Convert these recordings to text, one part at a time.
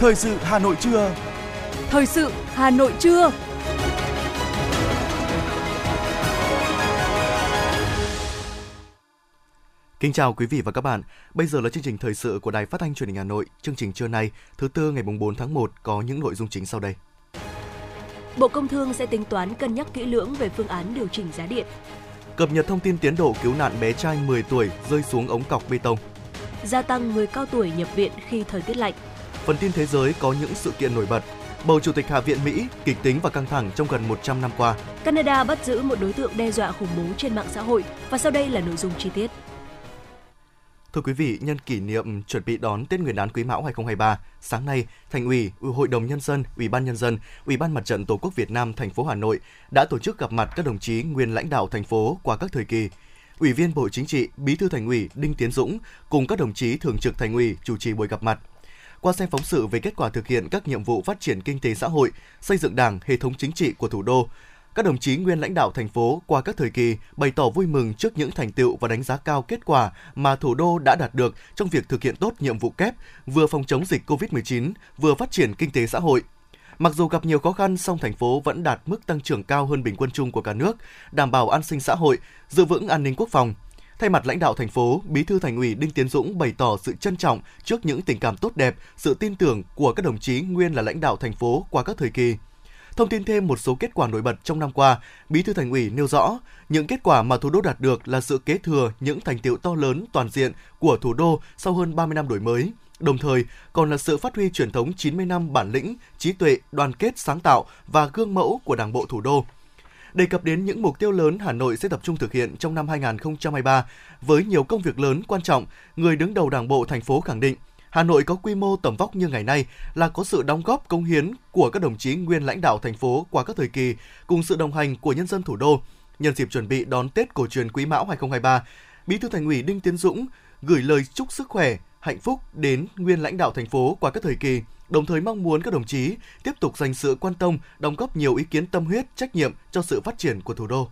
Thời sự Hà Nội trưa. Thời sự Hà Nội trưa. Kính chào quý vị và các bạn. Bây giờ là chương trình thời sự của Đài Phát thanh Truyền hình Hà Nội. Chương trình trưa nay, thứ tư ngày 4 tháng 1 có những nội dung chính sau đây. Bộ Công Thương sẽ tính toán cân nhắc kỹ lưỡng về phương án điều chỉnh giá điện. Cập nhật thông tin tiến độ cứu nạn bé trai 10 tuổi rơi xuống ống cọc bê tông. Gia tăng người cao tuổi nhập viện khi thời tiết lạnh. Phần tin thế giới có những sự kiện nổi bật. Bầu Chủ tịch Hạ viện Mỹ kịch tính và căng thẳng trong gần 100 năm qua. Canada bắt giữ một đối tượng đe dọa khủng bố trên mạng xã hội và sau đây là nội dung chi tiết. Thưa quý vị, nhân kỷ niệm chuẩn bị đón Tết Nguyên đán Quý Mão 2023, sáng nay, Thành ủy, Hội đồng nhân dân, Ủy ban nhân dân, Ủy ban Mặt trận Tổ quốc Việt Nam thành phố Hà Nội đã tổ chức gặp mặt các đồng chí nguyên lãnh đạo thành phố qua các thời kỳ. Ủy viên Bộ Chính trị, Bí thư Thành ủy Đinh Tiến Dũng cùng các đồng chí thường trực Thành ủy chủ trì buổi gặp mặt. Qua xem phóng sự về kết quả thực hiện các nhiệm vụ phát triển kinh tế xã hội, xây dựng Đảng, hệ thống chính trị của thủ đô, các đồng chí nguyên lãnh đạo thành phố qua các thời kỳ bày tỏ vui mừng trước những thành tựu và đánh giá cao kết quả mà thủ đô đã đạt được trong việc thực hiện tốt nhiệm vụ kép, vừa phòng chống dịch COVID-19, vừa phát triển kinh tế xã hội. Mặc dù gặp nhiều khó khăn, song thành phố vẫn đạt mức tăng trưởng cao hơn bình quân chung của cả nước, đảm bảo an sinh xã hội, giữ vững an ninh quốc phòng. Thay mặt lãnh đạo thành phố, Bí thư Thành ủy Đinh Tiến Dũng bày tỏ sự trân trọng trước những tình cảm tốt đẹp, sự tin tưởng của các đồng chí nguyên là lãnh đạo thành phố qua các thời kỳ. Thông tin thêm một số kết quả nổi bật trong năm qua, Bí thư Thành ủy nêu rõ, những kết quả mà thủ đô đạt được là sự kế thừa những thành tiệu to lớn toàn diện của thủ đô sau hơn 30 năm đổi mới, đồng thời còn là sự phát huy truyền thống 90 năm bản lĩnh, trí tuệ, đoàn kết sáng tạo và gương mẫu của Đảng bộ thủ đô. Đề cập đến những mục tiêu lớn Hà Nội sẽ tập trung thực hiện trong năm 2023 với nhiều công việc lớn quan trọng, người đứng đầu Đảng bộ thành phố khẳng định Hà Nội có quy mô tầm vóc như ngày nay là có sự đóng góp công hiến của các đồng chí nguyên lãnh đạo thành phố qua các thời kỳ cùng sự đồng hành của nhân dân thủ đô. Nhân dịp chuẩn bị đón Tết cổ truyền Quý Mão 2023, Bí thư Thành ủy Đinh Tiến Dũng gửi lời chúc sức khỏe, hạnh phúc đến nguyên lãnh đạo thành phố qua các thời kỳ, đồng thời mong muốn các đồng chí tiếp tục dành sự quan tâm, đóng góp nhiều ý kiến tâm huyết, trách nhiệm cho sự phát triển của thủ đô.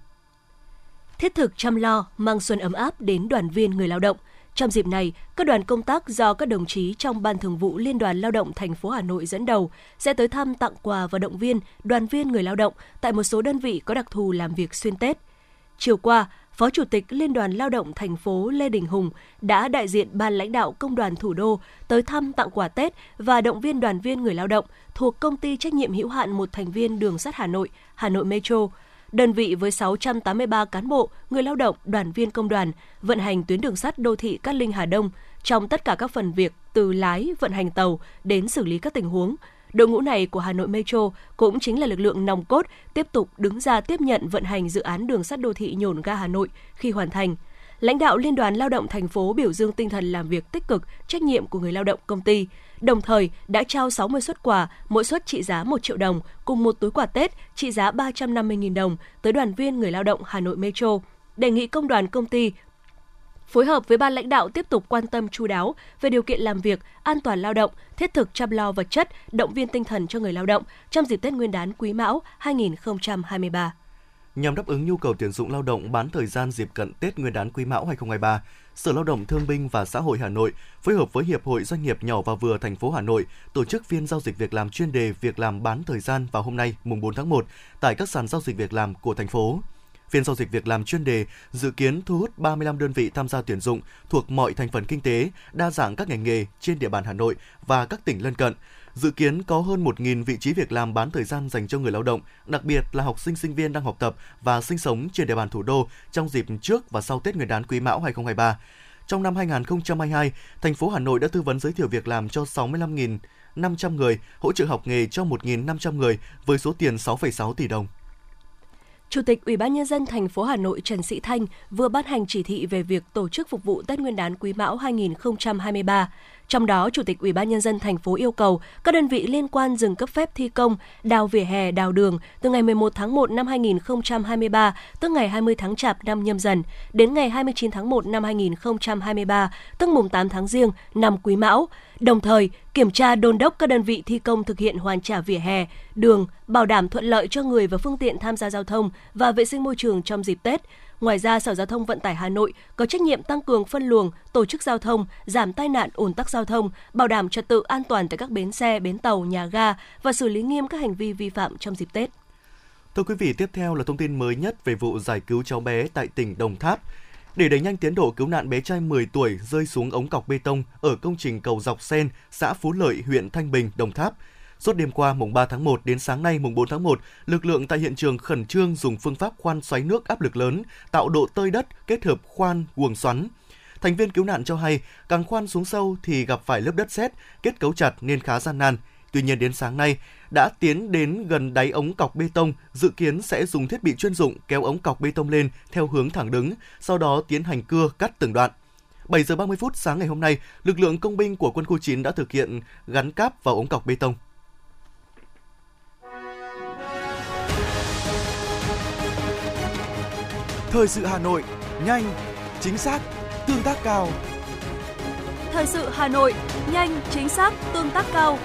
Thiết thực chăm lo, mang xuân ấm áp đến đoàn viên người lao động – trong dịp này, các đoàn công tác do các đồng chí trong Ban Thường vụ Liên đoàn Lao động thành phố Hà Nội dẫn đầu sẽ tới thăm tặng quà và động viên đoàn viên người lao động tại một số đơn vị có đặc thù làm việc xuyên Tết. Chiều qua, Phó Chủ tịch Liên đoàn Lao động thành phố Lê Đình Hùng đã đại diện ban lãnh đạo công đoàn thủ đô tới thăm tặng quà Tết và động viên đoàn viên người lao động thuộc công ty trách nhiệm hữu hạn một thành viên đường sắt Hà Nội, Hà Nội Metro đơn vị với 683 cán bộ, người lao động, đoàn viên công đoàn vận hành tuyến đường sắt đô thị Cát Linh Hà Đông trong tất cả các phần việc từ lái, vận hành tàu đến xử lý các tình huống. Đội ngũ này của Hà Nội Metro cũng chính là lực lượng nòng cốt tiếp tục đứng ra tiếp nhận vận hành dự án đường sắt đô thị nhổn ga Hà Nội khi hoàn thành – lãnh đạo Liên đoàn Lao động thành phố biểu dương tinh thần làm việc tích cực, trách nhiệm của người lao động công ty, đồng thời đã trao 60 suất quà, mỗi suất trị giá 1 triệu đồng cùng một túi quà Tết trị giá 350.000 đồng tới đoàn viên người lao động Hà Nội Metro. Đề nghị công đoàn công ty phối hợp với ban lãnh đạo tiếp tục quan tâm chú đáo về điều kiện làm việc, an toàn lao động, thiết thực chăm lo vật chất, động viên tinh thần cho người lao động trong dịp Tết Nguyên đán Quý Mão 2023 nhằm đáp ứng nhu cầu tuyển dụng lao động bán thời gian dịp cận Tết Nguyên đán Quý Mão 2023. Sở Lao động Thương binh và Xã hội Hà Nội phối hợp với Hiệp hội Doanh nghiệp nhỏ và vừa thành phố Hà Nội tổ chức phiên giao dịch việc làm chuyên đề việc làm bán thời gian vào hôm nay mùng 4 tháng 1 tại các sàn giao dịch việc làm của thành phố. Phiên giao dịch việc làm chuyên đề dự kiến thu hút 35 đơn vị tham gia tuyển dụng thuộc mọi thành phần kinh tế, đa dạng các ngành nghề trên địa bàn Hà Nội và các tỉnh lân cận Dự kiến có hơn 1.000 vị trí việc làm bán thời gian dành cho người lao động, đặc biệt là học sinh sinh viên đang học tập và sinh sống trên địa bàn thủ đô trong dịp trước và sau Tết Nguyên đán Quý Mão 2023. Trong năm 2022, thành phố Hà Nội đã tư vấn giới thiệu việc làm cho 65.500 người, hỗ trợ học nghề cho 1.500 người với số tiền 6,6 tỷ đồng. Chủ tịch Ủy ban nhân dân thành phố Hà Nội Trần Sĩ Thanh vừa ban hành chỉ thị về việc tổ chức phục vụ Tết Nguyên đán Quý Mão 2023. Trong đó, Chủ tịch Ủy ban nhân dân thành phố yêu cầu các đơn vị liên quan dừng cấp phép thi công đào vỉa hè, đào đường từ ngày 11 tháng 1 năm 2023, tức ngày 20 tháng Chạp năm Nhâm Dần, đến ngày 29 tháng 1 năm 2023, tức mùng 8 tháng Giêng năm Quý Mão. Đồng thời, kiểm tra đôn đốc các đơn vị thi công thực hiện hoàn trả vỉa hè, đường, bảo đảm thuận lợi cho người và phương tiện tham gia giao thông và vệ sinh môi trường trong dịp Tết Ngoài ra, Sở Giao thông Vận tải Hà Nội có trách nhiệm tăng cường phân luồng, tổ chức giao thông, giảm tai nạn ủn tắc giao thông, bảo đảm trật tự an toàn tại các bến xe, bến tàu, nhà ga và xử lý nghiêm các hành vi vi phạm trong dịp Tết. Thưa quý vị, tiếp theo là thông tin mới nhất về vụ giải cứu cháu bé tại tỉnh Đồng Tháp. Để đẩy nhanh tiến độ cứu nạn bé trai 10 tuổi rơi xuống ống cọc bê tông ở công trình cầu dọc sen, xã Phú Lợi, huyện Thanh Bình, Đồng Tháp, Suốt đêm qua mùng 3 tháng 1 đến sáng nay mùng 4 tháng 1, lực lượng tại hiện trường khẩn trương dùng phương pháp khoan xoáy nước áp lực lớn, tạo độ tơi đất kết hợp khoan guồng xoắn. Thành viên cứu nạn cho hay, càng khoan xuống sâu thì gặp phải lớp đất sét, kết cấu chặt nên khá gian nan. Tuy nhiên đến sáng nay đã tiến đến gần đáy ống cọc bê tông, dự kiến sẽ dùng thiết bị chuyên dụng kéo ống cọc bê tông lên theo hướng thẳng đứng, sau đó tiến hành cưa cắt từng đoạn. 7 giờ 30 phút sáng ngày hôm nay, lực lượng công binh của quân khu 9 đã thực hiện gắn cáp vào ống cọc bê tông. Thời sự Hà Nội, nhanh, chính xác, tương tác cao. Thời sự Hà Nội, nhanh, chính xác, tương tác cao.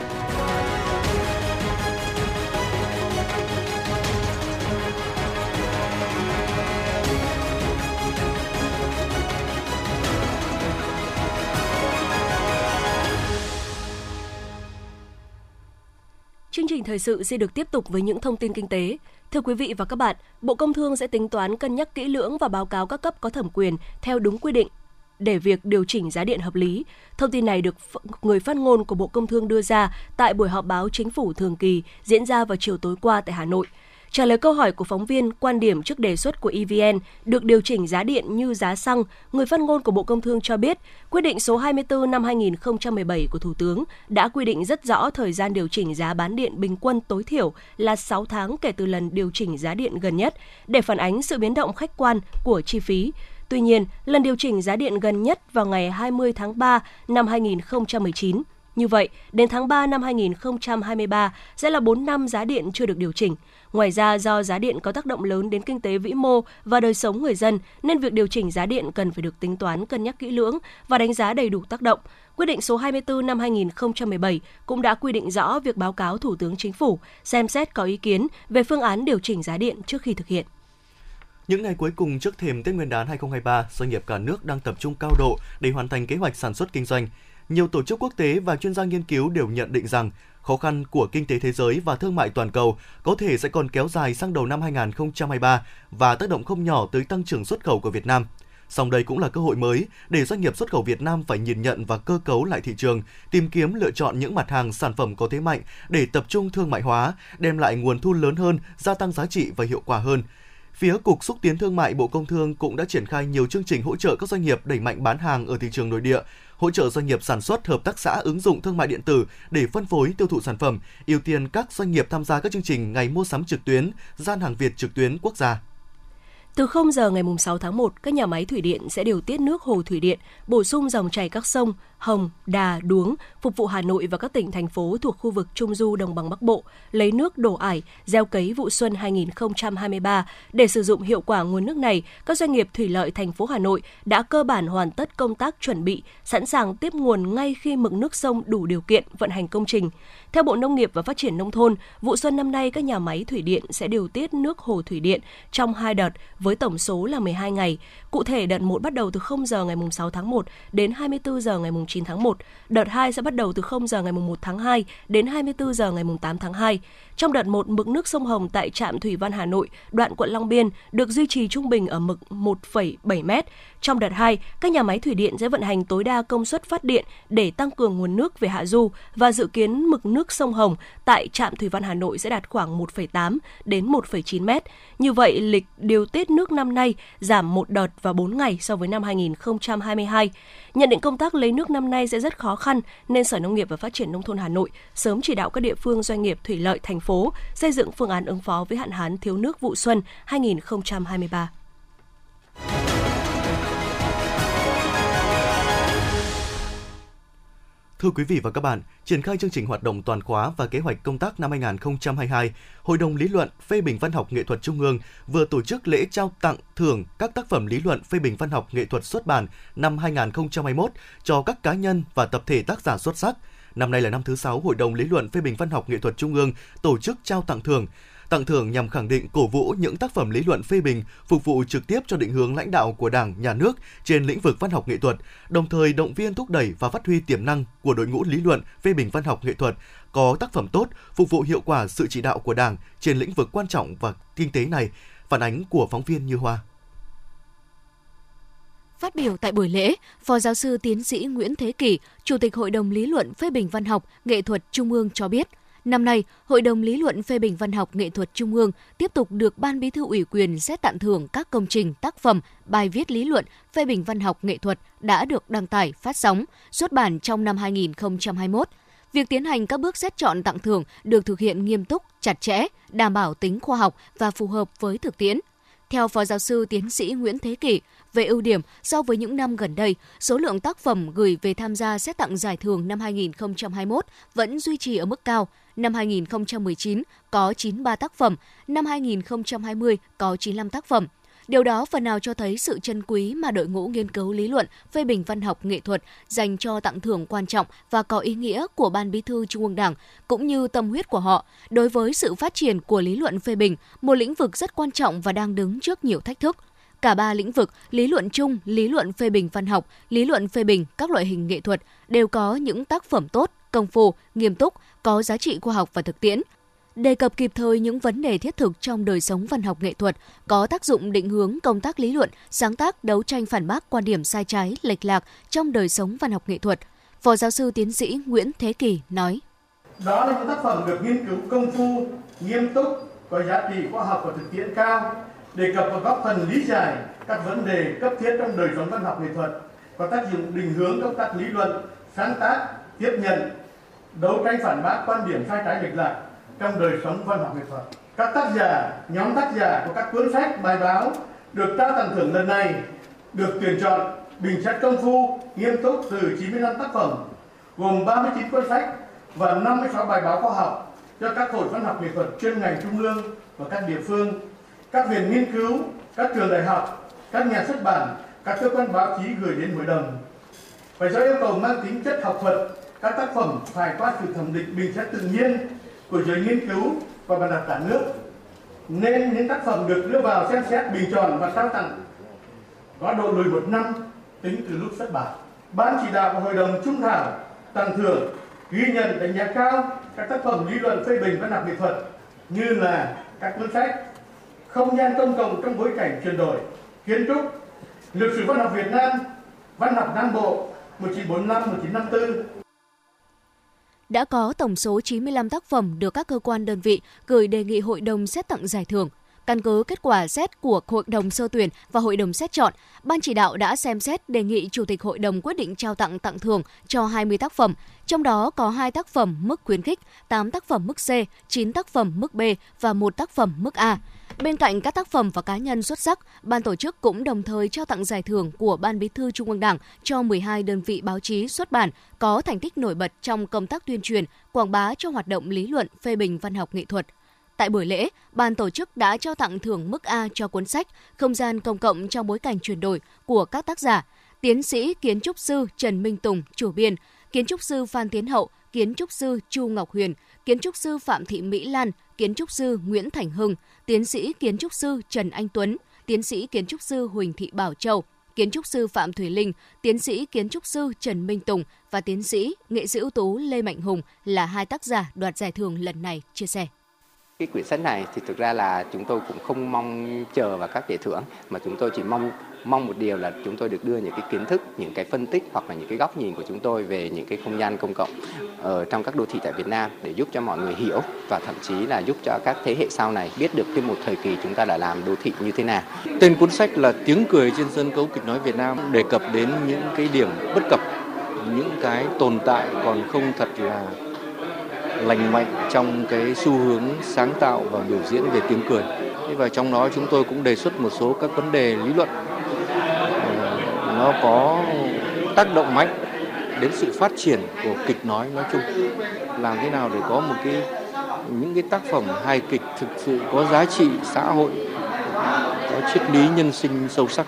Chương trình thời sự sẽ được tiếp tục với những thông tin kinh tế. Thưa quý vị và các bạn, Bộ Công Thương sẽ tính toán cân nhắc kỹ lưỡng và báo cáo các cấp có thẩm quyền theo đúng quy định để việc điều chỉnh giá điện hợp lý. Thông tin này được người phát ngôn của Bộ Công Thương đưa ra tại buổi họp báo chính phủ thường kỳ diễn ra vào chiều tối qua tại Hà Nội. Trả lời câu hỏi của phóng viên quan điểm trước đề xuất của EVN được điều chỉnh giá điện như giá xăng, người phát ngôn của Bộ Công Thương cho biết, quyết định số 24 năm 2017 của Thủ tướng đã quy định rất rõ thời gian điều chỉnh giá bán điện bình quân tối thiểu là 6 tháng kể từ lần điều chỉnh giá điện gần nhất để phản ánh sự biến động khách quan của chi phí. Tuy nhiên, lần điều chỉnh giá điện gần nhất vào ngày 20 tháng 3 năm 2019 như vậy, đến tháng 3 năm 2023 sẽ là 4 năm giá điện chưa được điều chỉnh. Ngoài ra, do giá điện có tác động lớn đến kinh tế vĩ mô và đời sống người dân, nên việc điều chỉnh giá điện cần phải được tính toán cân nhắc kỹ lưỡng và đánh giá đầy đủ tác động. Quyết định số 24 năm 2017 cũng đã quy định rõ việc báo cáo Thủ tướng Chính phủ xem xét có ý kiến về phương án điều chỉnh giá điện trước khi thực hiện. Những ngày cuối cùng trước thềm Tết Nguyên đán 2023, doanh nghiệp cả nước đang tập trung cao độ để hoàn thành kế hoạch sản xuất kinh doanh. Nhiều tổ chức quốc tế và chuyên gia nghiên cứu đều nhận định rằng khó khăn của kinh tế thế giới và thương mại toàn cầu có thể sẽ còn kéo dài sang đầu năm 2023 và tác động không nhỏ tới tăng trưởng xuất khẩu của Việt Nam. Song đây cũng là cơ hội mới để doanh nghiệp xuất khẩu Việt Nam phải nhìn nhận và cơ cấu lại thị trường, tìm kiếm lựa chọn những mặt hàng sản phẩm có thế mạnh để tập trung thương mại hóa, đem lại nguồn thu lớn hơn, gia tăng giá trị và hiệu quả hơn. Phía Cục Xúc tiến Thương mại Bộ Công Thương cũng đã triển khai nhiều chương trình hỗ trợ các doanh nghiệp đẩy mạnh bán hàng ở thị trường nội địa, hỗ trợ doanh nghiệp sản xuất hợp tác xã ứng dụng thương mại điện tử để phân phối tiêu thụ sản phẩm, ưu tiên các doanh nghiệp tham gia các chương trình ngày mua sắm trực tuyến, gian hàng Việt trực tuyến quốc gia. Từ 0 giờ ngày 6 tháng 1, các nhà máy thủy điện sẽ điều tiết nước hồ thủy điện, bổ sung dòng chảy các sông Hồng, Đà, Đuống, phục vụ Hà Nội và các tỉnh, thành phố thuộc khu vực Trung Du Đồng bằng Bắc Bộ, lấy nước đổ ải, gieo cấy vụ xuân 2023. Để sử dụng hiệu quả nguồn nước này, các doanh nghiệp thủy lợi thành phố Hà Nội đã cơ bản hoàn tất công tác chuẩn bị, sẵn sàng tiếp nguồn ngay khi mực nước sông đủ điều kiện vận hành công trình. Theo Bộ Nông nghiệp và Phát triển Nông thôn, vụ xuân năm nay các nhà máy thủy điện sẽ điều tiết nước hồ thủy điện trong hai đợt với tổng số là 12 ngày. Cụ thể, đợt 1 bắt đầu từ 0 giờ ngày 6 tháng 1 đến 24 giờ ngày 9 9 tháng 1. Đợt 2 sẽ bắt đầu từ 0 giờ ngày 1 tháng 2 đến 24 giờ ngày 8 tháng 2. Trong đợt 1, mực nước sông Hồng tại trạm Thủy Văn Hà Nội, đoạn quận Long Biên được duy trì trung bình ở mực 1,7 m. Trong đợt 2, các nhà máy thủy điện sẽ vận hành tối đa công suất phát điện để tăng cường nguồn nước về hạ du và dự kiến mực nước sông Hồng tại trạm Thủy Văn Hà Nội sẽ đạt khoảng 1,8 đến 1,9 m. Như vậy, lịch điều tiết nước năm nay giảm một đợt và 4 ngày so với năm 2022. Nhận định công tác lấy nước năm nay sẽ rất khó khăn nên Sở Nông nghiệp và Phát triển Nông thôn Hà Nội sớm chỉ đạo các địa phương doanh nghiệp thủy lợi thành phố xây dựng phương án ứng phó với hạn hán thiếu nước vụ xuân 2023. Thưa quý vị và các bạn, triển khai chương trình hoạt động toàn khóa và kế hoạch công tác năm 2022, Hội đồng lý luận phê bình văn học nghệ thuật Trung ương vừa tổ chức lễ trao tặng thưởng các tác phẩm lý luận phê bình văn học nghệ thuật xuất bản năm 2021 cho các cá nhân và tập thể tác giả xuất sắc. Năm nay là năm thứ 6 Hội đồng lý luận phê bình văn học nghệ thuật Trung ương tổ chức trao tặng thưởng Tặng thưởng nhằm khẳng định cổ vũ những tác phẩm lý luận phê bình phục vụ trực tiếp cho định hướng lãnh đạo của Đảng, Nhà nước trên lĩnh vực văn học nghệ thuật, đồng thời động viên thúc đẩy và phát huy tiềm năng của đội ngũ lý luận phê bình văn học nghệ thuật có tác phẩm tốt, phục vụ hiệu quả sự chỉ đạo của Đảng trên lĩnh vực quan trọng và kinh tế này. Phản ánh của phóng viên Như Hoa. Phát biểu tại buổi lễ, Phó giáo sư tiến sĩ Nguyễn Thế Kỷ, Chủ tịch Hội đồng Lý luận phê bình văn học, nghệ thuật Trung ương cho biết, năm nay, Hội đồng Lý luận phê bình văn học nghệ thuật Trung ương tiếp tục được Ban Bí thư ủy quyền xét tặng thưởng các công trình, tác phẩm, bài viết lý luận phê bình văn học nghệ thuật đã được đăng tải, phát sóng, xuất bản trong năm 2021. Việc tiến hành các bước xét chọn tặng thưởng được thực hiện nghiêm túc, chặt chẽ, đảm bảo tính khoa học và phù hợp với thực tiễn. Theo Phó Giáo sư Tiến sĩ Nguyễn Thế Kỷ, về ưu điểm, so với những năm gần đây, số lượng tác phẩm gửi về tham gia xét tặng giải thưởng năm 2021 vẫn duy trì ở mức cao. Năm 2019 có 93 tác phẩm, năm 2020 có 95 tác phẩm. Điều đó phần nào cho thấy sự chân quý mà đội ngũ nghiên cứu lý luận, phê bình văn học nghệ thuật dành cho tặng thưởng quan trọng và có ý nghĩa của Ban Bí thư Trung ương Đảng, cũng như tâm huyết của họ đối với sự phát triển của lý luận phê bình, một lĩnh vực rất quan trọng và đang đứng trước nhiều thách thức. Cả ba lĩnh vực, lý luận chung, lý luận phê bình văn học, lý luận phê bình các loại hình nghệ thuật đều có những tác phẩm tốt, công phu, nghiêm túc, có giá trị khoa học và thực tiễn, đề cập kịp thời những vấn đề thiết thực trong đời sống văn học nghệ thuật, có tác dụng định hướng công tác lý luận, sáng tác đấu tranh phản bác quan điểm sai trái, lệch lạc trong đời sống văn học nghệ thuật. Phó giáo sư tiến sĩ Nguyễn Thế Kỳ nói: Đó là những tác phẩm được nghiên cứu công phu, nghiêm túc, có giá trị khoa học và thực tiễn cao, đề cập và góp phần lý giải các vấn đề cấp thiết trong đời sống văn học nghệ thuật, có tác dụng định hướng công tác lý luận, sáng tác, tiếp nhận, đấu tranh phản bác quan điểm sai trái lệch lạc trong đời sống văn học nghệ thuật. Các tác giả, nhóm tác giả của các cuốn sách, bài báo được trao tặng thưởng lần này được tuyển chọn bình xét công phu nghiêm túc từ 95 tác phẩm gồm 39 cuốn sách và 56 bài báo khoa học cho các hội văn học nghệ thuật chuyên ngành trung ương và các địa phương, các viện nghiên cứu, các trường đại học, các nhà xuất bản, các cơ quan báo chí gửi đến hội đồng. Phải do yêu cầu mang tính chất học thuật, các tác phẩm phải qua sự thẩm định bình xét tự nhiên của giới nghiên cứu và bạn đọc cả nước. Nên những tác phẩm được đưa vào xem xét bình chọn và trao tặng có độ lùi một năm tính từ lúc xuất bản. Ban chỉ đạo và hội đồng trung thảo tặng thưởng ghi nhận đánh giá cao các tác phẩm lý luận phê bình văn học nghệ thuật như là các cuốn sách, không gian công cộng trong bối cảnh chuyển đổi, kiến trúc, lịch sử văn học Việt Nam, văn học Nam Bộ 1945 1954 đã có tổng số 95 tác phẩm được các cơ quan đơn vị gửi đề nghị hội đồng xét tặng giải thưởng. Căn cứ kết quả xét của Hội đồng sơ tuyển và Hội đồng xét chọn, Ban chỉ đạo đã xem xét đề nghị Chủ tịch Hội đồng quyết định trao tặng tặng thưởng cho 20 tác phẩm, trong đó có 2 tác phẩm mức khuyến khích, 8 tác phẩm mức C, 9 tác phẩm mức B và 1 tác phẩm mức A. Bên cạnh các tác phẩm và cá nhân xuất sắc, ban tổ chức cũng đồng thời trao tặng giải thưởng của Ban Bí thư Trung ương Đảng cho 12 đơn vị báo chí xuất bản có thành tích nổi bật trong công tác tuyên truyền, quảng bá cho hoạt động lý luận, phê bình văn học nghệ thuật. Tại buổi lễ, ban tổ chức đã trao tặng thưởng mức A cho cuốn sách Không gian công cộng trong bối cảnh chuyển đổi của các tác giả Tiến sĩ kiến trúc sư Trần Minh Tùng, chủ biên, kiến trúc sư Phan Tiến Hậu, kiến trúc sư Chu Ngọc Huyền, kiến trúc sư Phạm Thị Mỹ Lan, kiến trúc sư Nguyễn Thành Hưng, tiến sĩ kiến trúc sư Trần Anh Tuấn, tiến sĩ kiến trúc sư Huỳnh Thị Bảo Châu, kiến trúc sư Phạm Thủy Linh, tiến sĩ kiến trúc sư Trần Minh Tùng và tiến sĩ nghệ sĩ ưu tú Lê Mạnh Hùng là hai tác giả đoạt giải thưởng lần này chia sẻ. Cái quyển sách này thì thực ra là chúng tôi cũng không mong chờ vào các giải thưởng mà chúng tôi chỉ mong mong một điều là chúng tôi được đưa những cái kiến thức, những cái phân tích hoặc là những cái góc nhìn của chúng tôi về những cái không gian công cộng ở trong các đô thị tại Việt Nam để giúp cho mọi người hiểu và thậm chí là giúp cho các thế hệ sau này biết được cái một thời kỳ chúng ta đã làm đô thị như thế nào. Tên cuốn sách là Tiếng cười trên sân khấu kịch nói Việt Nam đề cập đến những cái điểm bất cập, những cái tồn tại còn không thật là lành mạnh trong cái xu hướng sáng tạo và biểu diễn về tiếng cười. Và trong đó chúng tôi cũng đề xuất một số các vấn đề lý luận nó có tác động mạnh đến sự phát triển của kịch nói nói chung làm thế nào để có một cái những cái tác phẩm hài kịch thực sự có giá trị xã hội có triết lý nhân sinh sâu sắc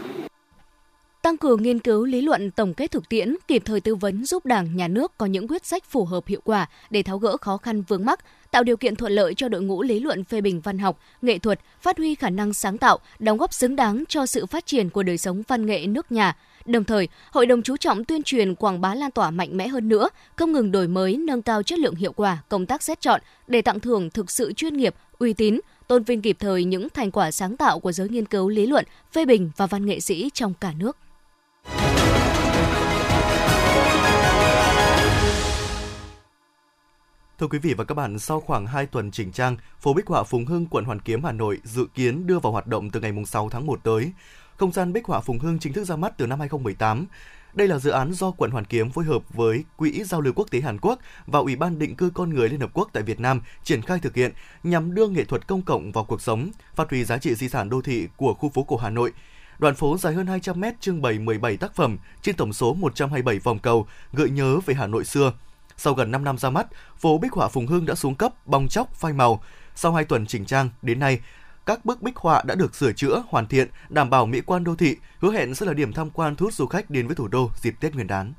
tăng cường nghiên cứu lý luận tổng kết thực tiễn, kịp thời tư vấn giúp Đảng, Nhà nước có những quyết sách phù hợp hiệu quả để tháo gỡ khó khăn vướng mắc, tạo điều kiện thuận lợi cho đội ngũ lý luận phê bình văn học, nghệ thuật phát huy khả năng sáng tạo, đóng góp xứng đáng cho sự phát triển của đời sống văn nghệ nước nhà. Đồng thời, hội đồng chú trọng tuyên truyền quảng bá lan tỏa mạnh mẽ hơn nữa, không ngừng đổi mới, nâng cao chất lượng hiệu quả công tác xét chọn để tặng thưởng thực sự chuyên nghiệp, uy tín, tôn vinh kịp thời những thành quả sáng tạo của giới nghiên cứu lý luận, phê bình và văn nghệ sĩ trong cả nước. Thưa quý vị và các bạn, sau khoảng 2 tuần chỉnh trang, phố Bích họa Phùng Hưng, quận Hoàn Kiếm, Hà Nội dự kiến đưa vào hoạt động từ ngày 6 tháng 1 tới. Không gian Bích họa Phùng Hưng chính thức ra mắt từ năm 2018. Đây là dự án do quận Hoàn Kiếm phối hợp với Quỹ Giao lưu Quốc tế Hàn Quốc và Ủy ban Định cư Con người Liên Hợp Quốc tại Việt Nam triển khai thực hiện nhằm đưa nghệ thuật công cộng vào cuộc sống, phát huy giá trị di sản đô thị của khu phố cổ Hà Nội. Đoạn phố dài hơn 200 mét trưng bày 17 tác phẩm trên tổng số 127 vòng cầu gợi nhớ về Hà Nội xưa. Sau gần 5 năm ra mắt, phố Bích họa Phùng Hưng đã xuống cấp, bong chóc, phai màu. Sau 2 tuần chỉnh trang, đến nay, các bức bích họa đã được sửa chữa, hoàn thiện, đảm bảo mỹ quan đô thị, hứa hẹn sẽ là điểm tham quan thu hút du khách đến với thủ đô dịp Tết Nguyên đán.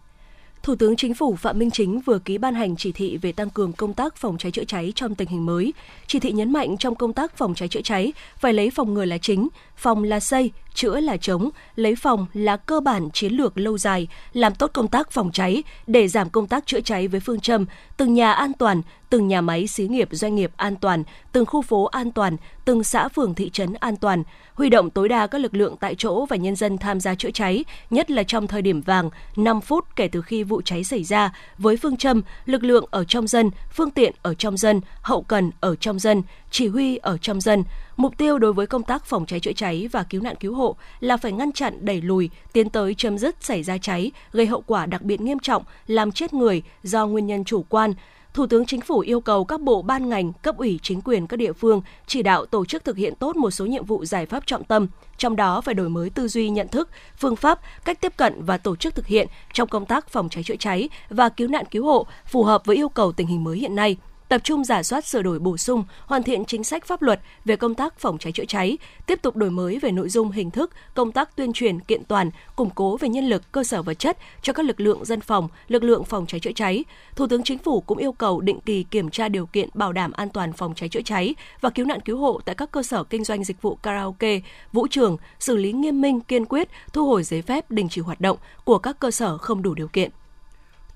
Thủ tướng Chính phủ Phạm Minh Chính vừa ký ban hành chỉ thị về tăng cường công tác phòng cháy chữa cháy trong tình hình mới. Chỉ thị nhấn mạnh trong công tác phòng cháy chữa cháy phải lấy phòng ngừa là chính, phòng là xây, chữa là chống, lấy phòng là cơ bản chiến lược lâu dài, làm tốt công tác phòng cháy để giảm công tác chữa cháy với phương châm từng nhà an toàn, từng nhà máy xí nghiệp doanh nghiệp an toàn, từng khu phố an toàn, từng xã phường thị trấn an toàn, huy động tối đa các lực lượng tại chỗ và nhân dân tham gia chữa cháy, nhất là trong thời điểm vàng 5 phút kể từ khi vụ cháy xảy ra với phương châm lực lượng ở trong dân, phương tiện ở trong dân, hậu cần ở trong dân, chỉ huy ở trong dân. Mục tiêu đối với công tác phòng cháy chữa cháy và cứu nạn cứu hộ là phải ngăn chặn đẩy lùi, tiến tới chấm dứt xảy ra cháy, gây hậu quả đặc biệt nghiêm trọng, làm chết người do nguyên nhân chủ quan, Thủ tướng Chính phủ yêu cầu các bộ ban ngành, cấp ủy chính quyền các địa phương chỉ đạo tổ chức thực hiện tốt một số nhiệm vụ giải pháp trọng tâm, trong đó phải đổi mới tư duy nhận thức, phương pháp, cách tiếp cận và tổ chức thực hiện trong công tác phòng cháy chữa cháy và cứu nạn cứu hộ phù hợp với yêu cầu tình hình mới hiện nay tập trung giả soát sửa đổi bổ sung, hoàn thiện chính sách pháp luật về công tác phòng cháy chữa cháy, tiếp tục đổi mới về nội dung hình thức, công tác tuyên truyền kiện toàn, củng cố về nhân lực, cơ sở vật chất cho các lực lượng dân phòng, lực lượng phòng cháy chữa cháy. Thủ tướng Chính phủ cũng yêu cầu định kỳ kiểm tra điều kiện bảo đảm an toàn phòng cháy chữa cháy và cứu nạn cứu hộ tại các cơ sở kinh doanh dịch vụ karaoke, vũ trường, xử lý nghiêm minh kiên quyết thu hồi giấy phép đình chỉ hoạt động của các cơ sở không đủ điều kiện.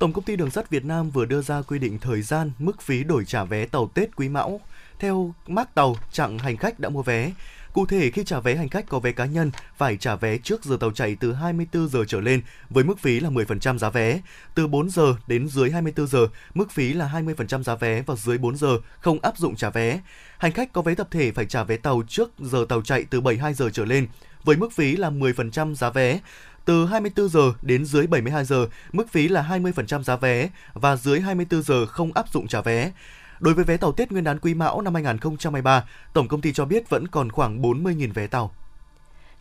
Tổng công ty Đường sắt Việt Nam vừa đưa ra quy định thời gian, mức phí đổi trả vé tàu Tết Quý Mão theo mác tàu chặng hành khách đã mua vé. Cụ thể khi trả vé hành khách có vé cá nhân phải trả vé trước giờ tàu chạy từ 24 giờ trở lên với mức phí là 10% giá vé. Từ 4 giờ đến dưới 24 giờ, mức phí là 20% giá vé và dưới 4 giờ không áp dụng trả vé. Hành khách có vé tập thể phải trả vé tàu trước giờ tàu chạy từ 72 giờ trở lên với mức phí là 10% giá vé. Từ 24 giờ đến dưới 72 giờ, mức phí là 20% giá vé và dưới 24 giờ không áp dụng trả vé. Đối với vé tàu Tết Nguyên đán Quý Mão năm 2023, tổng công ty cho biết vẫn còn khoảng 40.000 vé tàu.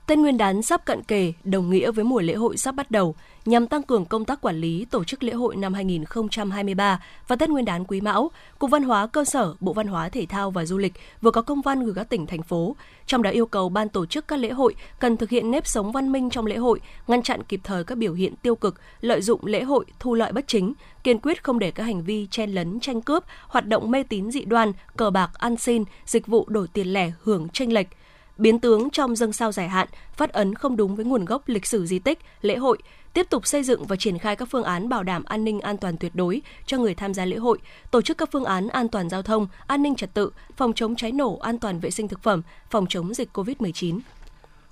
Tết Nguyên đán sắp cận kề, đồng nghĩa với mùa lễ hội sắp bắt đầu. Nhằm tăng cường công tác quản lý tổ chức lễ hội năm 2023 và Tết Nguyên đán Quý Mão, Cục Văn hóa cơ sở, Bộ Văn hóa Thể thao và Du lịch vừa có công văn gửi các tỉnh thành phố, trong đó yêu cầu ban tổ chức các lễ hội cần thực hiện nếp sống văn minh trong lễ hội, ngăn chặn kịp thời các biểu hiện tiêu cực, lợi dụng lễ hội thu lợi bất chính, kiên quyết không để các hành vi chen lấn tranh cướp, hoạt động mê tín dị đoan, cờ bạc ăn xin, dịch vụ đổi tiền lẻ hưởng tranh lệch, biến tướng trong dâng sao dài hạn, phát ấn không đúng với nguồn gốc lịch sử di tích, lễ hội, tiếp tục xây dựng và triển khai các phương án bảo đảm an ninh an toàn tuyệt đối cho người tham gia lễ hội, tổ chức các phương án an toàn giao thông, an ninh trật tự, phòng chống cháy nổ, an toàn vệ sinh thực phẩm, phòng chống dịch COVID-19.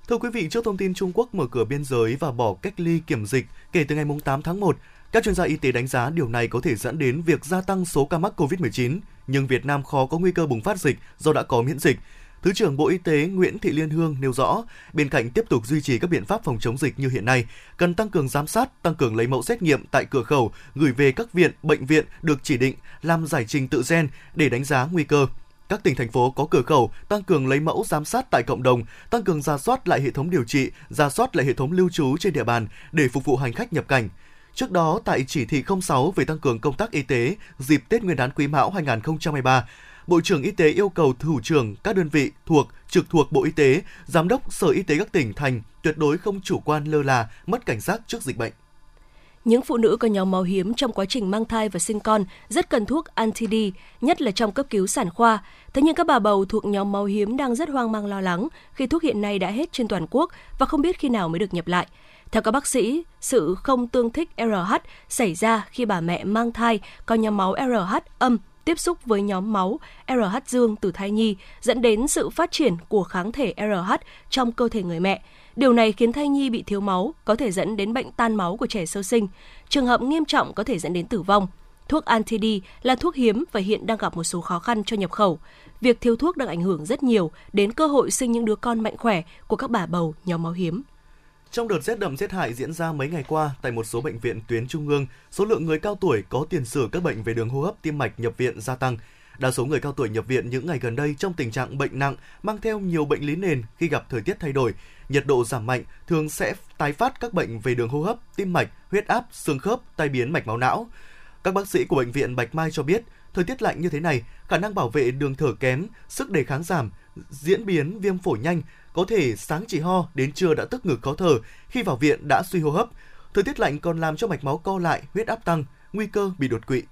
Thưa quý vị, trước thông tin Trung Quốc mở cửa biên giới và bỏ cách ly kiểm dịch kể từ ngày 8 tháng 1, các chuyên gia y tế đánh giá điều này có thể dẫn đến việc gia tăng số ca mắc COVID-19, nhưng Việt Nam khó có nguy cơ bùng phát dịch do đã có miễn dịch. Thứ trưởng Bộ Y tế Nguyễn Thị Liên Hương nêu rõ, bên cạnh tiếp tục duy trì các biện pháp phòng chống dịch như hiện nay, cần tăng cường giám sát, tăng cường lấy mẫu xét nghiệm tại cửa khẩu, gửi về các viện, bệnh viện được chỉ định làm giải trình tự gen để đánh giá nguy cơ. Các tỉnh thành phố có cửa khẩu tăng cường lấy mẫu giám sát tại cộng đồng, tăng cường ra soát lại hệ thống điều trị, ra soát lại hệ thống lưu trú trên địa bàn để phục vụ hành khách nhập cảnh. Trước đó, tại chỉ thị 06 về tăng cường công tác y tế dịp Tết Nguyên đán Quý Mão 2023, Bộ trưởng Y tế yêu cầu thủ trưởng các đơn vị thuộc trực thuộc Bộ Y tế, giám đốc Sở Y tế các tỉnh thành tuyệt đối không chủ quan lơ là, mất cảnh giác trước dịch bệnh. những phụ nữ có nhóm máu hiếm trong quá trình mang thai và sinh con rất cần thuốc anti-D, nhất là trong cấp cứu sản khoa. Thế nhưng các bà bầu thuộc nhóm máu hiếm đang rất hoang mang lo lắng khi thuốc hiện nay đã hết trên toàn quốc và không biết khi nào mới được nhập lại. Theo các bác sĩ, sự không tương thích RH xảy ra khi bà mẹ mang thai có nhóm máu RH âm tiếp xúc với nhóm máu RH dương từ thai nhi, dẫn đến sự phát triển của kháng thể RH trong cơ thể người mẹ. Điều này khiến thai nhi bị thiếu máu, có thể dẫn đến bệnh tan máu của trẻ sơ sinh. Trường hợp nghiêm trọng có thể dẫn đến tử vong. Thuốc anti-D là thuốc hiếm và hiện đang gặp một số khó khăn cho nhập khẩu. Việc thiếu thuốc đang ảnh hưởng rất nhiều đến cơ hội sinh những đứa con mạnh khỏe của các bà bầu nhóm máu hiếm. Trong đợt rét đậm rét hại diễn ra mấy ngày qua tại một số bệnh viện tuyến trung ương, số lượng người cao tuổi có tiền sử các bệnh về đường hô hấp tim mạch nhập viện gia tăng. Đa số người cao tuổi nhập viện những ngày gần đây trong tình trạng bệnh nặng, mang theo nhiều bệnh lý nền khi gặp thời tiết thay đổi, nhiệt độ giảm mạnh thường sẽ tái phát các bệnh về đường hô hấp, tim mạch, huyết áp, xương khớp, tai biến mạch máu não. Các bác sĩ của bệnh viện Bạch Mai cho biết, thời tiết lạnh như thế này, khả năng bảo vệ đường thở kém, sức đề kháng giảm, diễn biến viêm phổi nhanh, có thể sáng chỉ ho đến trưa đã tức ngực khó thở, khi vào viện đã suy hô hấp. Thời tiết lạnh còn làm cho mạch máu co lại, huyết áp tăng, nguy cơ bị đột quỵ.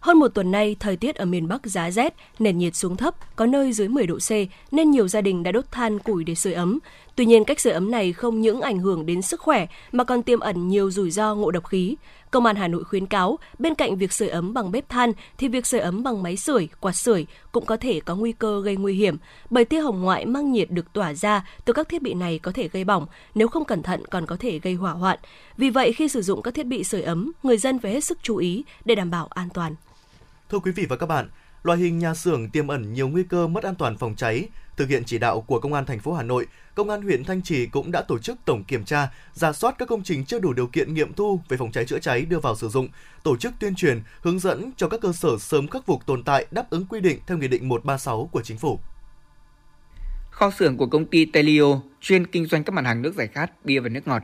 Hơn một tuần nay, thời tiết ở miền Bắc giá rét, nền nhiệt xuống thấp, có nơi dưới 10 độ C, nên nhiều gia đình đã đốt than củi để sưởi ấm. Tuy nhiên, cách sưởi ấm này không những ảnh hưởng đến sức khỏe mà còn tiềm ẩn nhiều rủi ro ngộ độc khí. Công an Hà Nội khuyến cáo, bên cạnh việc sưởi ấm bằng bếp than thì việc sưởi ấm bằng máy sưởi, quạt sưởi cũng có thể có nguy cơ gây nguy hiểm, bởi tia hồng ngoại mang nhiệt được tỏa ra từ các thiết bị này có thể gây bỏng, nếu không cẩn thận còn có thể gây hỏa hoạn. Vì vậy, khi sử dụng các thiết bị sưởi ấm, người dân phải hết sức chú ý để đảm bảo an toàn. Thưa quý vị và các bạn, loại hình nhà xưởng tiềm ẩn nhiều nguy cơ mất an toàn phòng cháy. Thực hiện chỉ đạo của Công an thành phố Hà Nội, Công an huyện Thanh Trì cũng đã tổ chức tổng kiểm tra, ra soát các công trình chưa đủ điều kiện nghiệm thu về phòng cháy chữa cháy đưa vào sử dụng, tổ chức tuyên truyền, hướng dẫn cho các cơ sở sớm khắc phục tồn tại đáp ứng quy định theo Nghị định 136 của Chính phủ. Kho xưởng của công ty Telio chuyên kinh doanh các mặt hàng nước giải khát, bia và nước ngọt.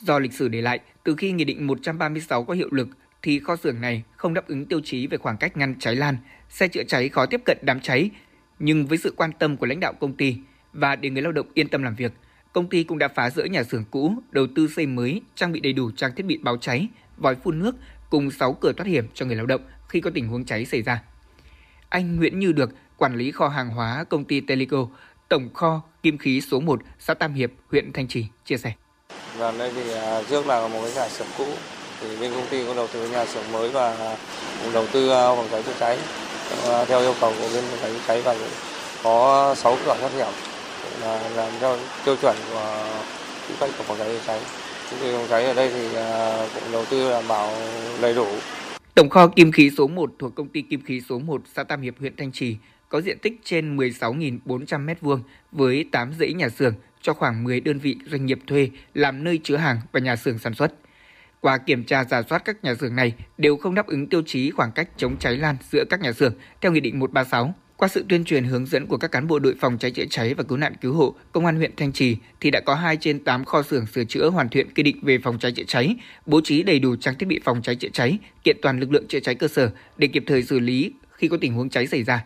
Do lịch sử để lại, từ khi Nghị định 136 có hiệu lực, thì kho xưởng này không đáp ứng tiêu chí về khoảng cách ngăn cháy lan, xe chữa cháy khó tiếp cận đám cháy. Nhưng với sự quan tâm của lãnh đạo công ty và để người lao động yên tâm làm việc, công ty cũng đã phá rỡ nhà xưởng cũ, đầu tư xây mới, trang bị đầy đủ trang thiết bị báo cháy, vòi phun nước cùng 6 cửa thoát hiểm cho người lao động khi có tình huống cháy xảy ra. Anh Nguyễn Như Được, quản lý kho hàng hóa công ty Teleco, tổng kho kim khí số 1, xã Tam Hiệp, huyện Thanh Trì chia sẻ. Và đây thì à, trước là một cái nhà xưởng cũ thì bên công ty có đầu tư nhà xưởng mới và đầu tư à, phòng cháy chữa cháy Ờ, theo yêu cầu của bên phòng cháy cháy và có 6 cửa thoát hiểm là làm theo tiêu chuẩn của quy thuật của phòng cháy chữa cháy. Chúng tôi phòng cháy ở đây thì ờ, cũng đầu tư đảm bảo đầy đủ. Tổng kho kim khí số 1 thuộc công ty kim khí số 1 xã Tam Hiệp, huyện Thanh Trì có diện tích trên 16.400 m2 với 8 dãy nhà xưởng cho khoảng 10 đơn vị doanh nghiệp thuê làm nơi chứa hàng và nhà xưởng sản xuất. Qua kiểm tra giả soát các nhà xưởng này đều không đáp ứng tiêu chí khoảng cách chống cháy lan giữa các nhà xưởng theo Nghị định 136. Qua sự tuyên truyền hướng dẫn của các cán bộ đội phòng cháy chữa cháy và cứu nạn cứu hộ, Công an huyện Thanh Trì thì đã có 2 trên 8 kho xưởng sửa chữa hoàn thiện quy định về phòng cháy chữa cháy, bố trí đầy đủ trang thiết bị phòng cháy chữa cháy, kiện toàn lực lượng chữa cháy cơ sở để kịp thời xử lý khi có tình huống cháy xảy ra.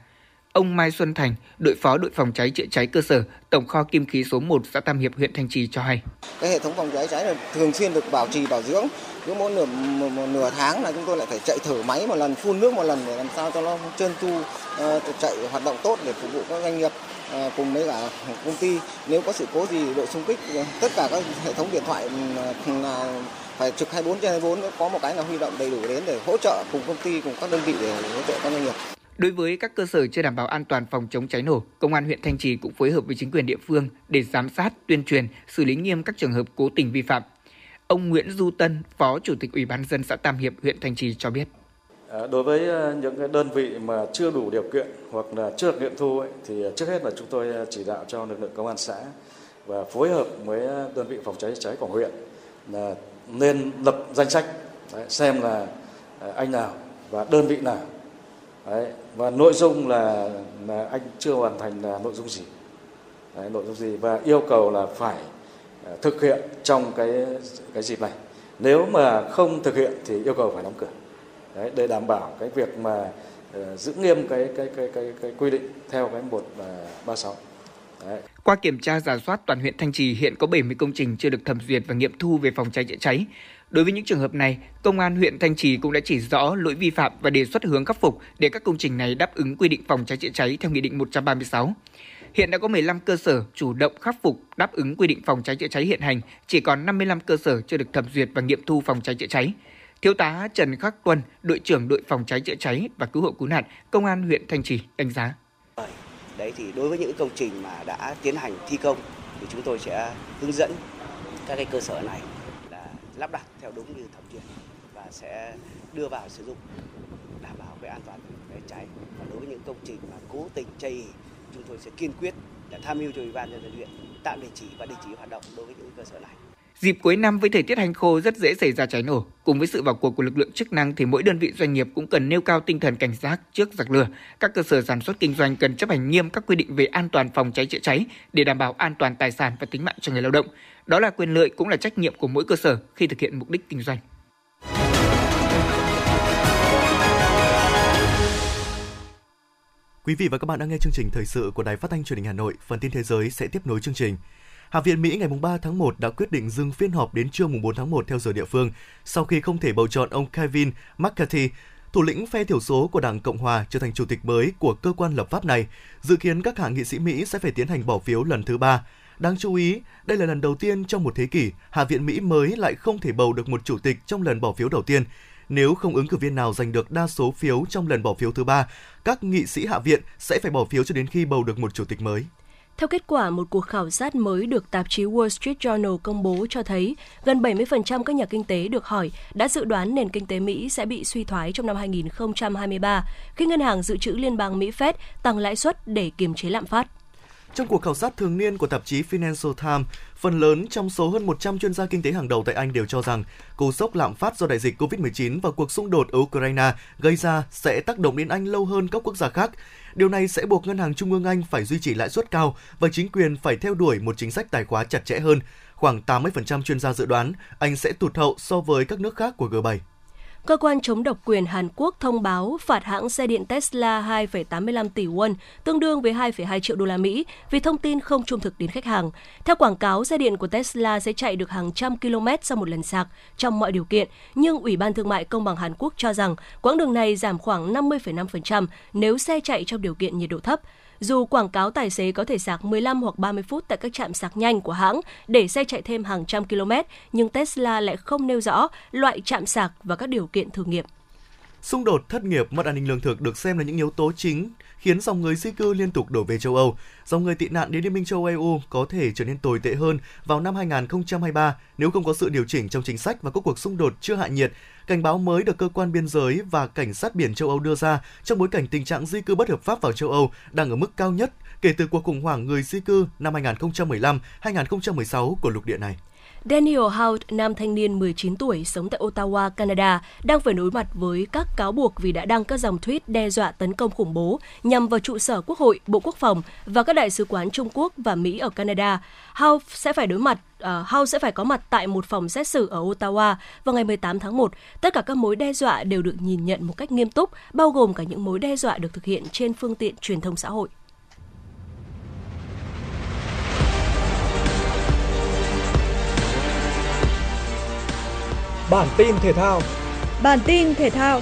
Ông Mai Xuân Thành, đội phó đội phòng cháy chữa cháy cơ sở, tổng kho kim khí số 1 xã Tam Hiệp huyện Thanh Trì cho hay. Cái hệ thống phòng cháy cháy là thường xuyên được bảo trì bảo dưỡng. Cứ mỗi nửa một, một nửa tháng là chúng tôi lại phải chạy thử máy một lần, phun nước một lần để làm sao cho nó trơn tru uh, chạy hoạt động tốt để phục vụ các doanh nghiệp uh, cùng với cả công ty. Nếu có sự cố gì đội xung kích ờ, tất cả các hệ thống điện thoại ừ, là phải trực 24 trên 24 có một cái là huy động đầy đủ đến để hỗ trợ cùng công ty cùng các đơn vị để hỗ trợ các doanh nghiệp. Đối với các cơ sở chưa đảm bảo an toàn phòng chống cháy nổ, Công an huyện Thanh Trì cũng phối hợp với chính quyền địa phương để giám sát, tuyên truyền, xử lý nghiêm các trường hợp cố tình vi phạm. Ông Nguyễn Du Tân, Phó Chủ tịch Ủy ban dân xã Tam Hiệp, huyện Thanh Trì cho biết. Ờ, đối với ờ, những đơn vị mà chưa đủ điều kiện hoặc là chưa được nghiệm thu ấy, thì ờ, trước hết là chúng tôi chỉ đạo cho lực lượng công an xã và phối hợp với đơn vị phòng cháy cháy của huyện là nên lập danh sách đấy, xem là anh nào và đơn vị nào Đấy, và nội dung là, là anh chưa hoàn thành là nội dung gì. Đấy, nội dung gì? Và yêu cầu là phải à, thực hiện trong cái cái dịp này. Nếu mà không thực hiện thì yêu cầu phải đóng cửa. Đấy, để đảm bảo cái việc mà uh, giữ nghiêm cái cái, cái cái cái quy định theo cái một ba sáu. Đấy. Qua kiểm tra giả soát toàn huyện Thanh Trì hiện có 70 công trình chưa được thẩm duyệt và nghiệm thu về phòng cháy chữa cháy. Đối với những trường hợp này, Công an huyện Thanh Trì cũng đã chỉ rõ lỗi vi phạm và đề xuất hướng khắc phục để các công trình này đáp ứng quy định phòng cháy chữa cháy theo Nghị định 136. Hiện đã có 15 cơ sở chủ động khắc phục đáp ứng quy định phòng cháy chữa cháy hiện hành, chỉ còn 55 cơ sở chưa được thẩm duyệt và nghiệm thu phòng cháy chữa cháy. Thiếu tá Trần Khắc Tuân, đội trưởng đội phòng cháy chữa cháy và cứu hộ cứu nạn, Công an huyện Thanh Trì đánh giá. Đấy thì đối với những công trình mà đã tiến hành thi công thì chúng tôi sẽ hướng dẫn các cái cơ sở này lắp đặt theo đúng như thẩm duyệt và sẽ đưa vào sử dụng, đảm bảo về an toàn về cháy. Và đối với những công trình mà cố tình chây, chúng tôi sẽ kiên quyết để tham mưu cho ủy ban nhân dân huyện tạm đình chỉ và đình chỉ hoạt động đối với những cơ sở này. Dịp cuối năm, với thời tiết hành khô, rất dễ xảy ra cháy nổ. Cùng với sự vào cuộc của lực lượng chức năng thì mỗi đơn vị doanh nghiệp cũng cần nêu cao tinh thần cảnh giác trước giặc lửa. Các cơ sở sản xuất kinh doanh cần chấp hành nghiêm các quy định về an toàn phòng cháy chữa cháy để đảm bảo an toàn tài sản và tính mạng cho người lao động. Đó là quyền lợi cũng là trách nhiệm của mỗi cơ sở khi thực hiện mục đích kinh doanh. Quý vị và các bạn đang nghe chương trình thời sự của Đài Phát thanh Truyền hình Hà Nội. Phần tin thế giới sẽ tiếp nối chương trình. Hạ viện Mỹ ngày 3 tháng 1 đã quyết định dừng phiên họp đến trưa 4 tháng 1 theo giờ địa phương sau khi không thể bầu chọn ông Kevin McCarthy, thủ lĩnh phe thiểu số của Đảng Cộng hòa trở thành chủ tịch mới của cơ quan lập pháp này. Dự kiến các hạ nghị sĩ Mỹ sẽ phải tiến hành bỏ phiếu lần thứ ba. Đáng chú ý, đây là lần đầu tiên trong một thế kỷ, Hạ viện Mỹ mới lại không thể bầu được một chủ tịch trong lần bỏ phiếu đầu tiên. Nếu không ứng cử viên nào giành được đa số phiếu trong lần bỏ phiếu thứ ba, các nghị sĩ Hạ viện sẽ phải bỏ phiếu cho đến khi bầu được một chủ tịch mới. Theo kết quả, một cuộc khảo sát mới được tạp chí Wall Street Journal công bố cho thấy gần 70% các nhà kinh tế được hỏi đã dự đoán nền kinh tế Mỹ sẽ bị suy thoái trong năm 2023 khi ngân hàng dự trữ liên bang Mỹ Fed tăng lãi suất để kiềm chế lạm phát. Trong cuộc khảo sát thường niên của tạp chí Financial Times, phần lớn trong số hơn 100 chuyên gia kinh tế hàng đầu tại Anh đều cho rằng cú sốc lạm phát do đại dịch COVID-19 và cuộc xung đột ở Ukraine gây ra sẽ tác động đến Anh lâu hơn các quốc gia khác. Điều này sẽ buộc Ngân hàng Trung ương Anh phải duy trì lãi suất cao và chính quyền phải theo đuổi một chính sách tài khóa chặt chẽ hơn. Khoảng 80% chuyên gia dự đoán Anh sẽ tụt hậu so với các nước khác của G7. Cơ quan chống độc quyền Hàn Quốc thông báo phạt hãng xe điện Tesla 2,85 tỷ won, tương đương với 2,2 triệu đô la Mỹ, vì thông tin không trung thực đến khách hàng. Theo quảng cáo, xe điện của Tesla sẽ chạy được hàng trăm km sau một lần sạc trong mọi điều kiện, nhưng Ủy ban Thương mại Công bằng Hàn Quốc cho rằng quãng đường này giảm khoảng 50,5% nếu xe chạy trong điều kiện nhiệt độ thấp. Dù quảng cáo tài xế có thể sạc 15 hoặc 30 phút tại các trạm sạc nhanh của hãng để xe chạy thêm hàng trăm km, nhưng Tesla lại không nêu rõ loại trạm sạc và các điều kiện thử nghiệm. Xung đột, thất nghiệp, mất an ninh lương thực được xem là những yếu tố chính khiến dòng người di cư liên tục đổ về châu Âu. Dòng người tị nạn đến Liên minh châu Âu có thể trở nên tồi tệ hơn vào năm 2023 nếu không có sự điều chỉnh trong chính sách và các cuộc xung đột chưa hạ nhiệt. Cảnh báo mới được cơ quan biên giới và cảnh sát biển châu Âu đưa ra trong bối cảnh tình trạng di cư bất hợp pháp vào châu Âu đang ở mức cao nhất kể từ cuộc khủng hoảng người di cư năm 2015-2016 của lục địa này. Daniel Hout, nam thanh niên 19 tuổi sống tại Ottawa, Canada, đang phải đối mặt với các cáo buộc vì đã đăng các dòng tweet đe dọa tấn công khủng bố nhằm vào trụ sở Quốc hội, Bộ Quốc phòng và các đại sứ quán Trung Quốc và Mỹ ở Canada. Hout sẽ phải đối mặt ờ, uh, House sẽ phải có mặt tại một phòng xét xử ở Ottawa vào ngày 18 tháng 1. Tất cả các mối đe dọa đều được nhìn nhận một cách nghiêm túc, bao gồm cả những mối đe dọa được thực hiện trên phương tiện truyền thông xã hội. Bản tin thể thao. Bản tin thể thao.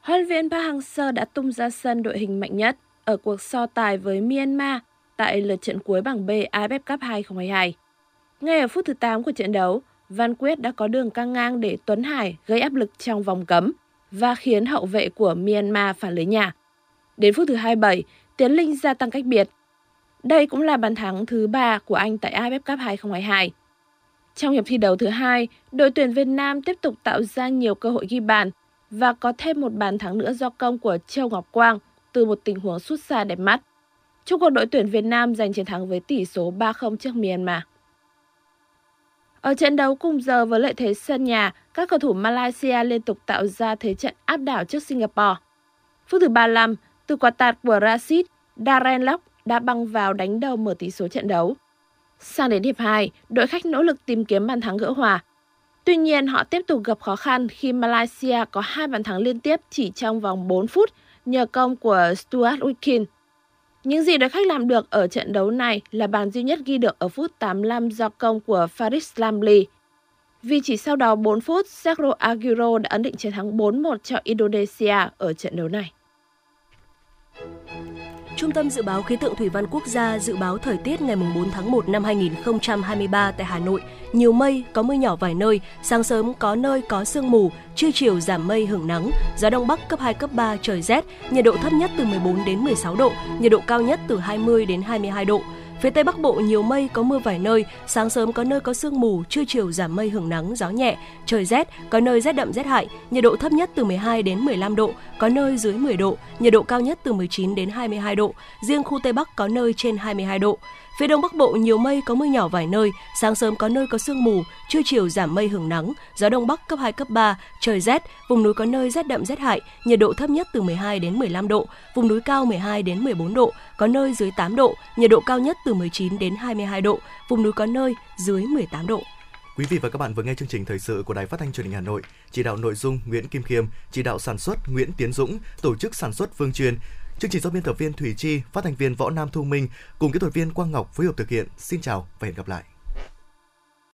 Huấn luyện viên Park Hang-seo đã tung ra sân đội hình mạnh nhất ở cuộc so tài với Myanmar tại lượt trận cuối bảng B AFF Cup 2022. Ngay ở phút thứ 8 của trận đấu, Văn Quyết đã có đường căng ngang để Tuấn Hải gây áp lực trong vòng cấm và khiến hậu vệ của Myanmar phản lưới nhà. Đến phút thứ 27, Tiến Linh gia tăng cách biệt. Đây cũng là bàn thắng thứ ba của anh tại AFF Cup 2022. Trong hiệp thi đấu thứ hai, đội tuyển Việt Nam tiếp tục tạo ra nhiều cơ hội ghi bàn và có thêm một bàn thắng nữa do công của Châu Ngọc Quang từ một tình huống sút xa đẹp mắt. Chúc cuộc đội tuyển Việt Nam giành chiến thắng với tỷ số 3-0 trước Myanmar. Ở trận đấu cùng giờ với lợi thế sân nhà, các cầu thủ Malaysia liên tục tạo ra thế trận áp đảo trước Singapore. Phút thứ 35, từ quả tạt của Rashid, Darren Lock đã băng vào đánh đầu mở tỷ số trận đấu. Sang đến hiệp 2, đội khách nỗ lực tìm kiếm bàn thắng gỡ hòa. Tuy nhiên, họ tiếp tục gặp khó khăn khi Malaysia có hai bàn thắng liên tiếp chỉ trong vòng 4 phút nhờ công của Stuart Wikin. Những gì đội khách làm được ở trận đấu này là bàn duy nhất ghi được ở phút 85 do công của Faris Lamli. Vì chỉ sau đó 4 phút, Sergio Aguero đã ấn định chiến thắng 4-1 cho Indonesia ở trận đấu này. Trung tâm Dự báo Khí tượng Thủy văn Quốc gia dự báo thời tiết ngày 4 tháng 1 năm 2023 tại Hà Nội. Nhiều mây, có mưa nhỏ vài nơi, sáng sớm có nơi có sương mù, trưa chiều giảm mây hưởng nắng, gió đông bắc cấp 2, cấp 3, trời rét, nhiệt độ thấp nhất từ 14 đến 16 độ, nhiệt độ cao nhất từ 20 đến 22 độ. Phía Tây Bắc Bộ nhiều mây, có mưa vài nơi, sáng sớm có nơi có sương mù, trưa chiều giảm mây hưởng nắng, gió nhẹ, trời rét, có nơi rét đậm rét hại, nhiệt độ thấp nhất từ 12 đến 15 độ, có nơi dưới 10 độ, nhiệt độ cao nhất từ 19 đến 22 độ, riêng khu Tây Bắc có nơi trên 22 độ. Phía Đông Bắc Bộ nhiều mây có mưa nhỏ vài nơi, sáng sớm có nơi có sương mù, trưa chiều giảm mây hưởng nắng, gió Đông Bắc cấp 2, cấp 3, trời rét, vùng núi có nơi rét đậm rét hại, nhiệt độ thấp nhất từ 12 đến 15 độ, vùng núi cao 12 đến 14 độ, có nơi dưới 8 độ, nhiệt độ cao nhất từ 19 đến 22 độ, vùng núi có nơi dưới 18 độ. Quý vị và các bạn vừa nghe chương trình thời sự của Đài Phát thanh Truyền hình Hà Nội, chỉ đạo nội dung Nguyễn Kim Khiêm, chỉ đạo sản xuất Nguyễn Tiến Dũng, tổ chức sản xuất Phương Truyền. Chương trình do biên tập viên Thủy Chi, phát thanh viên Võ Nam Thu Minh cùng kỹ thuật viên Quang Ngọc phối hợp thực hiện. Xin chào và hẹn gặp lại.